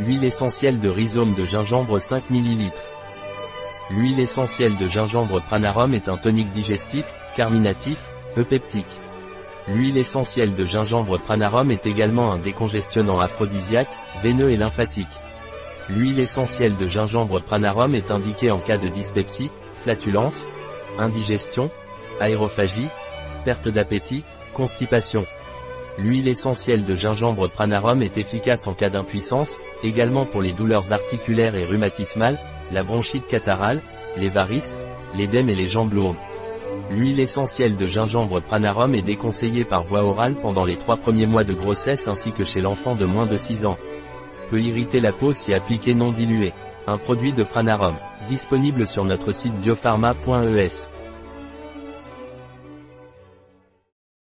Huile essentielle de rhizome de gingembre 5 ml. L'huile essentielle de gingembre Pranarum est un tonique digestif, carminatif, eupeptique. L'huile essentielle de gingembre Pranarum est également un décongestionnant aphrodisiaque, veineux et lymphatique. L'huile essentielle de gingembre Pranarum est indiquée en cas de dyspepsie, flatulence, indigestion, aérophagie, perte d'appétit, constipation. L'huile essentielle de gingembre Pranarum est efficace en cas d'impuissance, également pour les douleurs articulaires et rhumatismales, la bronchite catarrhale, les varices, l'édème et les jambes lourdes. L'huile essentielle de gingembre Pranarum est déconseillée par voie orale pendant les trois premiers mois de grossesse ainsi que chez l'enfant de moins de 6 ans. Peut irriter la peau si appliqué non dilué. Un produit de Pranarum, disponible sur notre site biopharma.es.